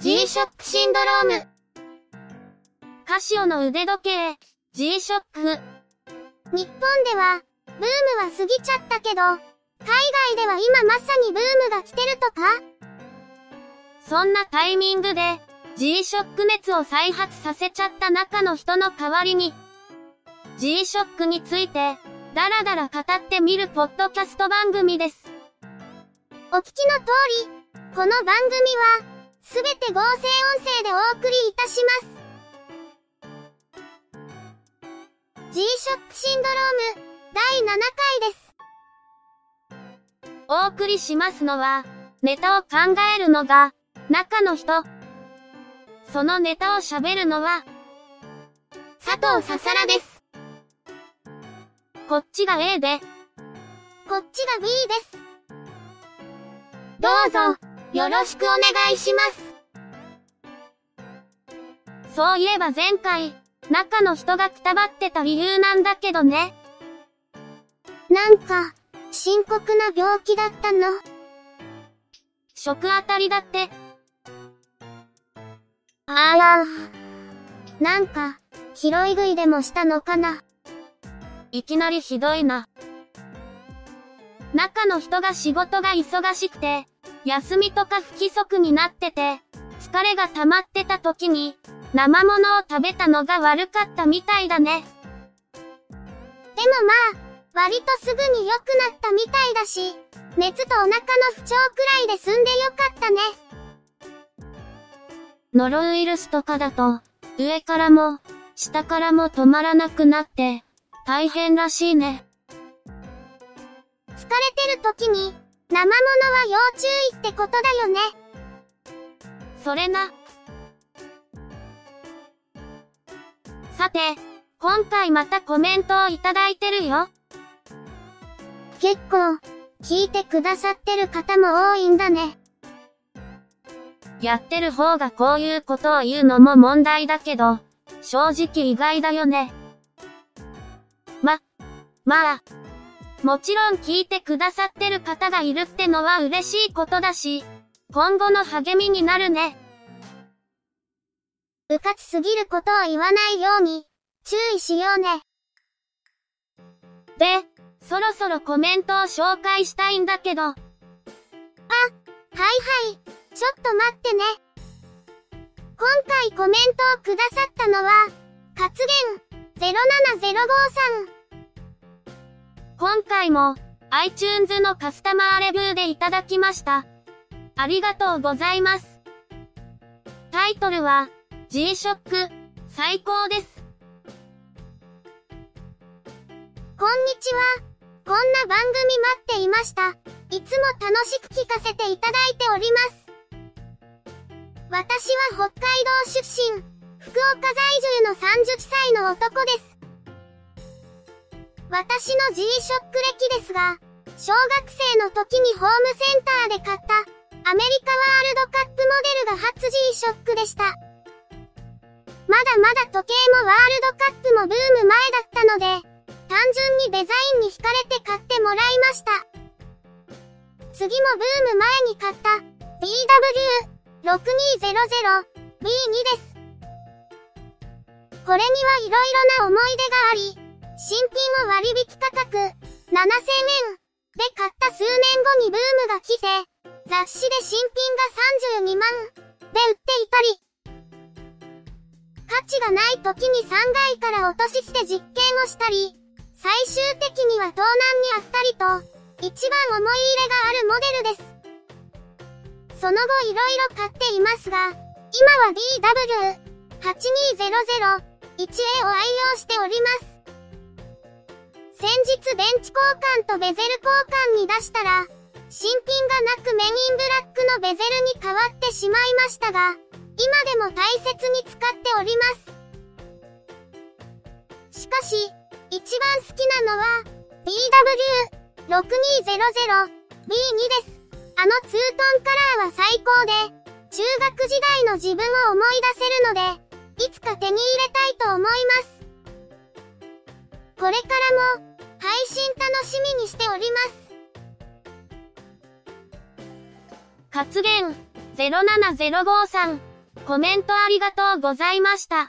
G-SHOCK シンドローム。カシオの腕時計、G-SHOCK。日本では、ブームは過ぎちゃったけど、海外では今まさにブームが来てるとか？そんなタイミングで、G-SHOCK 熱を再発させちゃった中の人の代わりに、G-SHOCK について、だらだら語ってみるポッドキャスト番組です。お聞きの通り、この番組は、すべて合成音声でお送りいたします。G-SHOCK シンドローム、第7回です。お送りしますのは、ネタを考えるのが、中の人。そのネタを喋るのは、佐藤ささらです。こっちが A で、こっちが B です。どうぞ、よろしくお願いします。そういえば前回、中の人がくたばってた理由なんだけどね。なんか、深刻な病気だったの。食当たりだって。あら。なんか、拾い食いでもしたのかな。いきなりひどいな。中の人が仕事が忙しくて、休みとか不規則になってて、疲れが溜まってた時に、生物を食べたのが悪かったみたいだね。でもまあ、割とすぐに良くなったみたいだし、熱とお腹の不調くらいで済んでよかったね。ノロウイルスとかだと、上からも、下からも止まらなくなって、大変らしいね。疲れてる時に、生物は要注意ってことだよね。それな。さて、今回またコメントをいただいてるよ。結構、聞いてくださってる方も多いんだね。やってる方がこういうことを言うのも問題だけど、正直意外だよね。ま、まあ、もちろん聞いてくださってる方がいるってのは嬉しいことだし、今後の励みになるね。うかつすぎることを言わないように、注意しようね。で、そろそろコメントを紹介したいんだけど。あ、はいはい、ちょっと待ってね。今回コメントをくださったのは、活言07053さん。今回も iTunes のカスタマーレビューでいただきました。ありがとうございます。タイトルは G-SHOCK 最高です。こんにちは。こんな番組待っていました。いつも楽しく聞かせていただいております。私は北海道出身、福岡在住の30歳の男です。私の G-SHOCK 歴ですが、小学生の時にホームセンターで買ったアメリカワールドカップモデルが初 G-SHOCK でした。まだまだ時計もワールドカップもブーム前だったので、単純にデザインに惹かれて買ってもらいました。次もブーム前に買った BW6200B2 です。これにはいろいろな思い出があり、新品は割引価格7000円で買った数年後にブームが来て、雑誌で新品が32万で売っていたり、価値がない時に3階から落としして実験をしたり、最終的には盗難にあったりと、一番思い入れがあるモデルです。その後色々買っていますが、今は DW8200-1A を愛用しております。先日電池交換とベゼル交換に出したら、新品がなくメインブラックのベゼルに変わってしまいましたが、今でも大切に使っております。しかし、一番好きなのは、BW6200B2 です。あのツートンカラーは最高で、中学時代の自分を思い出せるので、いつか手に入れたいと思います。これからも、配信楽しみにしております。活言0705さん、コメントありがとうございました。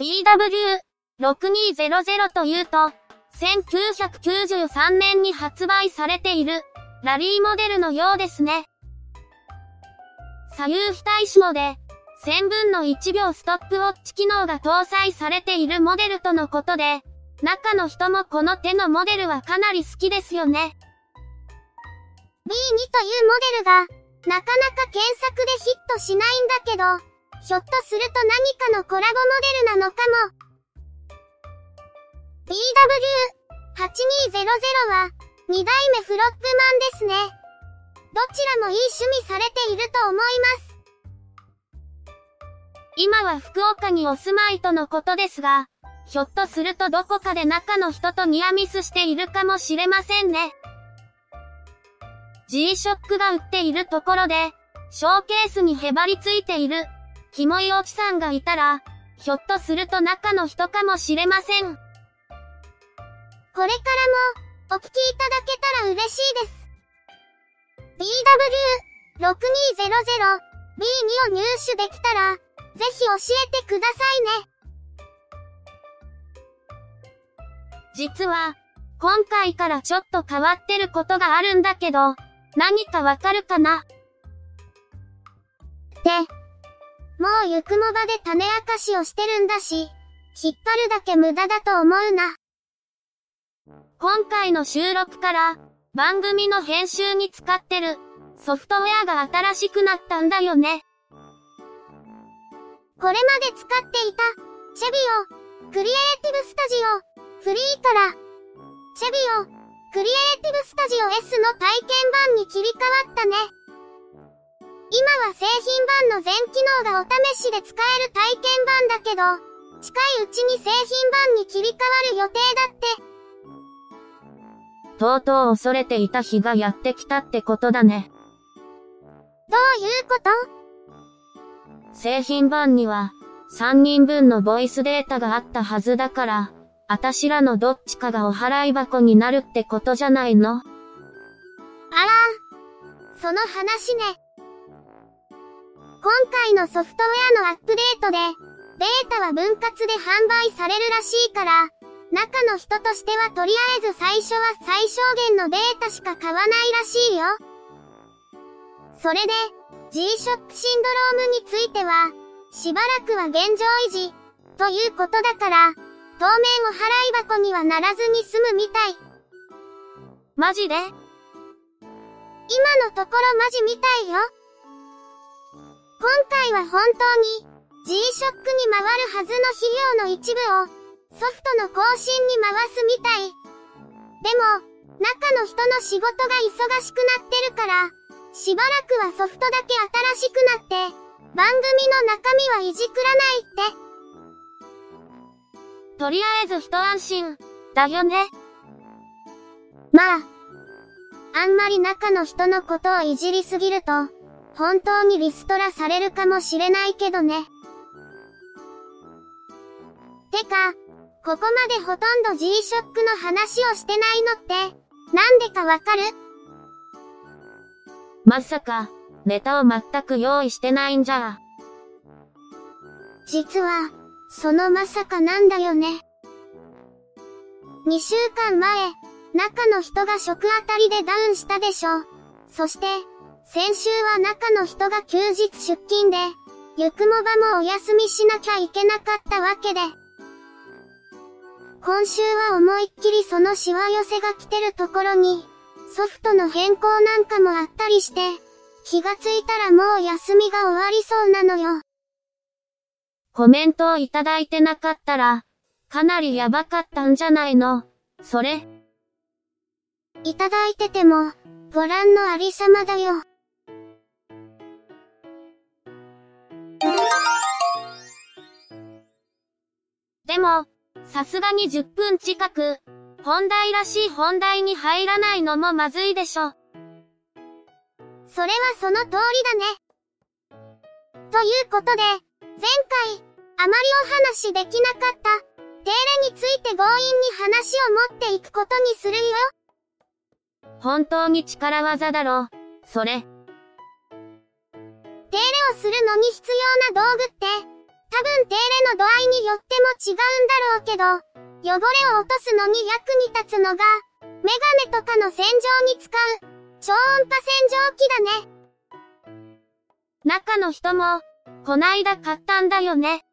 BW6200 というと、1993年に発売されている、ラリーモデルのようですね。左右非対称で、1000分の1秒ストップウォッチ機能が搭載されているモデルとのことで、中の人もこの手のモデルはかなり好きですよね。B2 というモデルが、なかなか検索でヒットしないんだけど、ひょっとすると何かのコラボモデルなのかも。BW8200 は、2代目フロッグマンですね。どちらもいい趣味されていると思います。今は福岡にお住まいとのことですが、ひょっとするとどこかで中の人とニアミスしているかもしれませんね。G-SHOCK が売っているところで、ショーケースにへばりついている、キモいおちさんがいたら、ひょっとすると中の人かもしれません。これからも、お聞きいただけたら嬉しいです。BW6200B2 を入手できたら、ぜひ教えてくださいね。実は、今回からちょっと変わってることがあるんだけど、何かわかるかな？で、もうゆくもばで種明かしをしてるんだし、引っ張るだけ無駄だと思うな。今回の収録から番組の編集に使ってるソフトウェアが新しくなったんだよね。これまで使っていたチェビオ、クリエイティブスタジオ、フリーから、チェビオ、クリエイティブスタジオ S の体験版に切り替わったね。今は製品版の全機能がお試しで使える体験版だけど、近いうちに製品版に切り替わる予定だって。とうとう恐れていた日がやってきたってことだね。どういうこと？製品版には、3人分のボイスデータがあったはずだから、あたしらのどっちかがお払い箱になるってことじゃないの？あらその話ね。今回のソフトウェアのアップデートで、データは分割で販売されるらしいから、中の人としてはとりあえず最初は最小限のデータしか買わないらしいよ。それで、G-SHOCK シンドロームについては、しばらくは現状維持、ということだから、当面お払い箱にはならずに済むみたい。マジで？今のところマジみたいよ。今回は本当に G-SHOCK に回るはずの肥料の一部をソフトの更新に回すみたい。でも、中の人の仕事が忙しくなってるから、しばらくはソフトだけ新しくなって、番組の中身はいじくらないって。とりあえず一安心、だよね。まあ、あんまり中の人のことをいじりすぎると、本当にリストラされるかもしれないけどね。てか、ここまでほとんど G-SHOCK の話をしてないのって、なんでかわかる？まさか、ネタを全く用意してないんじゃ。実は、そのまさかなんだよね。2週間前、中の人が食あたりでダウンしたでしょ。そして、先週は中の人が休日出勤で、ゆくもばもお休みしなきゃいけなかったわけで。今週は思いっきりそのしわ寄せが来てるところに、ソフトの変更なんかもあったりして、気がついたらもう休みが終わりそうなのよ。コメントをいただいてなかったら、かなりやばかったんじゃないの？それ。いただいてても、ご覧のありさまだよ。でも、さすがに10分近く、本題らしい本題に入らないのもまずいでしょ。それはその通りだね。ということで、前回、あまりお話できなかった、手入れについて強引に話を持っていくことにするよ。本当に力技だろ、それ。手入れをするのに必要な道具って、多分手入れの度合いによっても違うんだろうけど、汚れを落とすのに役に立つのが、メガネとかの洗浄に使う、超音波洗浄機だね。中の人も、こないだ買ったんだよね。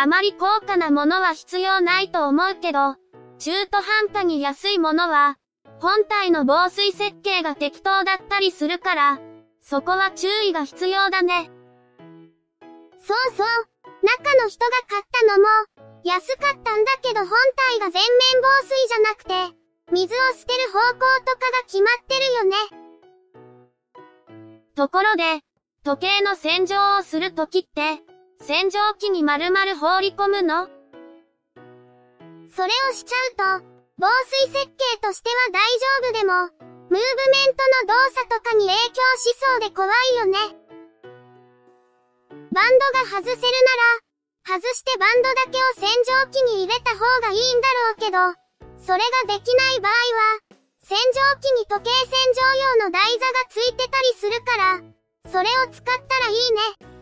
あまり高価なものは必要ないと思うけど、中途半端に安いものは、本体の防水設計が適当だったりするから、そこは注意が必要だね。そうそう。中の人が買ったのも、安かったんだけど本体が全面防水じゃなくて、水を捨てる方向とかが決まってるよね。ところで、時計の洗浄をするときって、洗浄機に丸々放り込むのそれをしちゃうと、防水設計としては大丈夫でも、ムーブメントの動作とかに影響しそうで怖いよね。バンドが外せるなら、外してバンドだけを洗浄機に入れた方がいいんだろうけど、それができない場合は、洗浄機に時計洗浄用の台座がついてたりするから、それを使ったらいいね。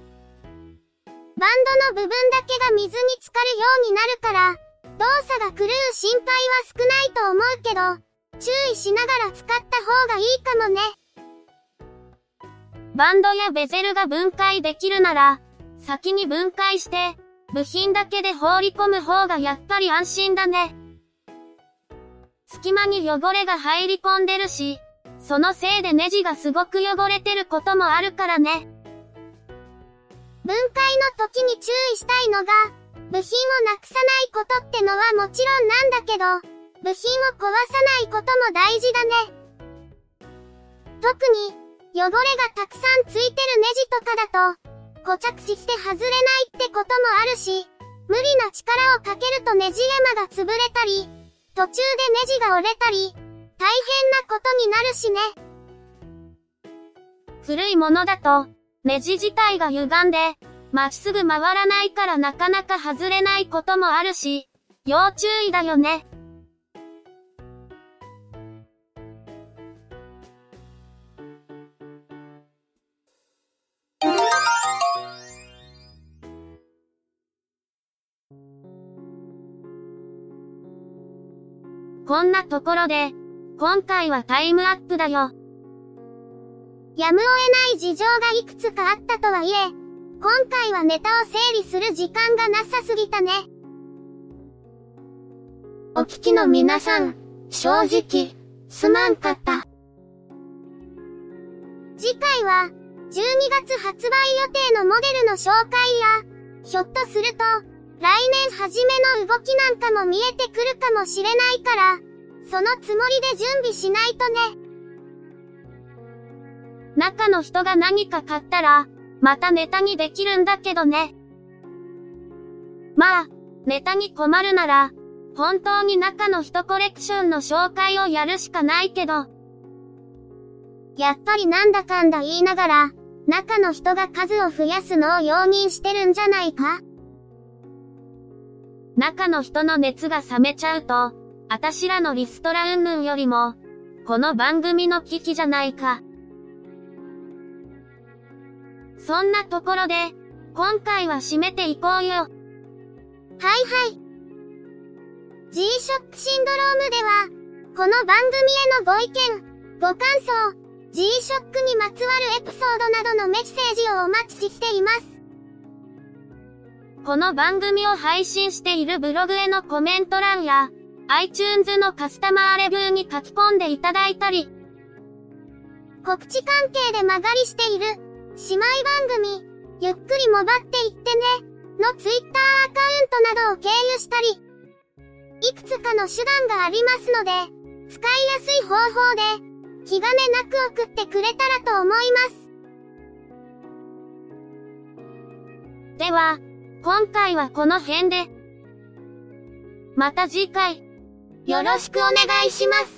バンドの部分だけが水に浸かるようになるから、動作が狂う心配は少ないと思うけど、注意しながら使った方がいいかもね。バンドやベゼルが分解できるなら、先に分解して、部品だけで放り込む方がやっぱり安心だね。隙間に汚れが入り込んでるし、そのせいでネジがすごく汚れてることもあるからね。分解の時に注意したいのが、部品をなくさないことってのはもちろんなんだけど、部品を壊さないことも大事だね。特に、汚れがたくさんついてるネジとかだと、固着して外れないってこともあるし、無理な力をかけるとネジ山が潰れたり、途中でネジが折れたり、大変なことになるしね。古いものだと、ネジ自体が歪んで、まっすぐ回らないからなかなか外れないこともあるし、要注意だよね。こんなところで、今回はタイムアップだよ。やむを得ない事情がいくつかあったとはいえ、今回はネタを整理する時間がなさすぎたね。お聞きの皆さん、正直、すまんかった。次回は、12月発売予定のモデルの紹介や、ひょっとすると、来年初めの動きなんかも見えてくるかもしれないから、そのつもりで準備しないとね。中の人が何か買ったら、またネタにできるんだけどね。まあ、ネタに困るなら、本当に中の人コレクションの紹介をやるしかないけど。やっぱりなんだかんだ言いながら、中の人が数を増やすのを容認してるんじゃないか？中の人の熱が冷めちゃうと、あたしらのリストラ云々よりも、この番組の危機じゃないか。そんなところで、今回は締めていこうよ。はいはい。G-SHOCK シンドロームでは、この番組へのご意見、ご感想、G-SHOCK にまつわるエピソードなどのメッセージをお待ちしています。この番組を配信しているブログへのコメント欄や、iTunes のカスタマーレビューに書き込んでいただいたり、告知関係で間借りしている姉妹番組、ゆっくりもばっていってね、のツイッターアカウントなどを経由したり、いくつかの手段がありますので、使いやすい方法で、気兼ねなく送ってくれたらと思います。では、今回はこの辺で。また次回、よろしくお願いします。